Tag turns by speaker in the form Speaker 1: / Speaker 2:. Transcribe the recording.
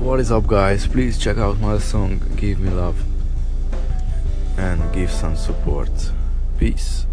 Speaker 1: what is up guys? Please check out my song give me love and give some support. Peace.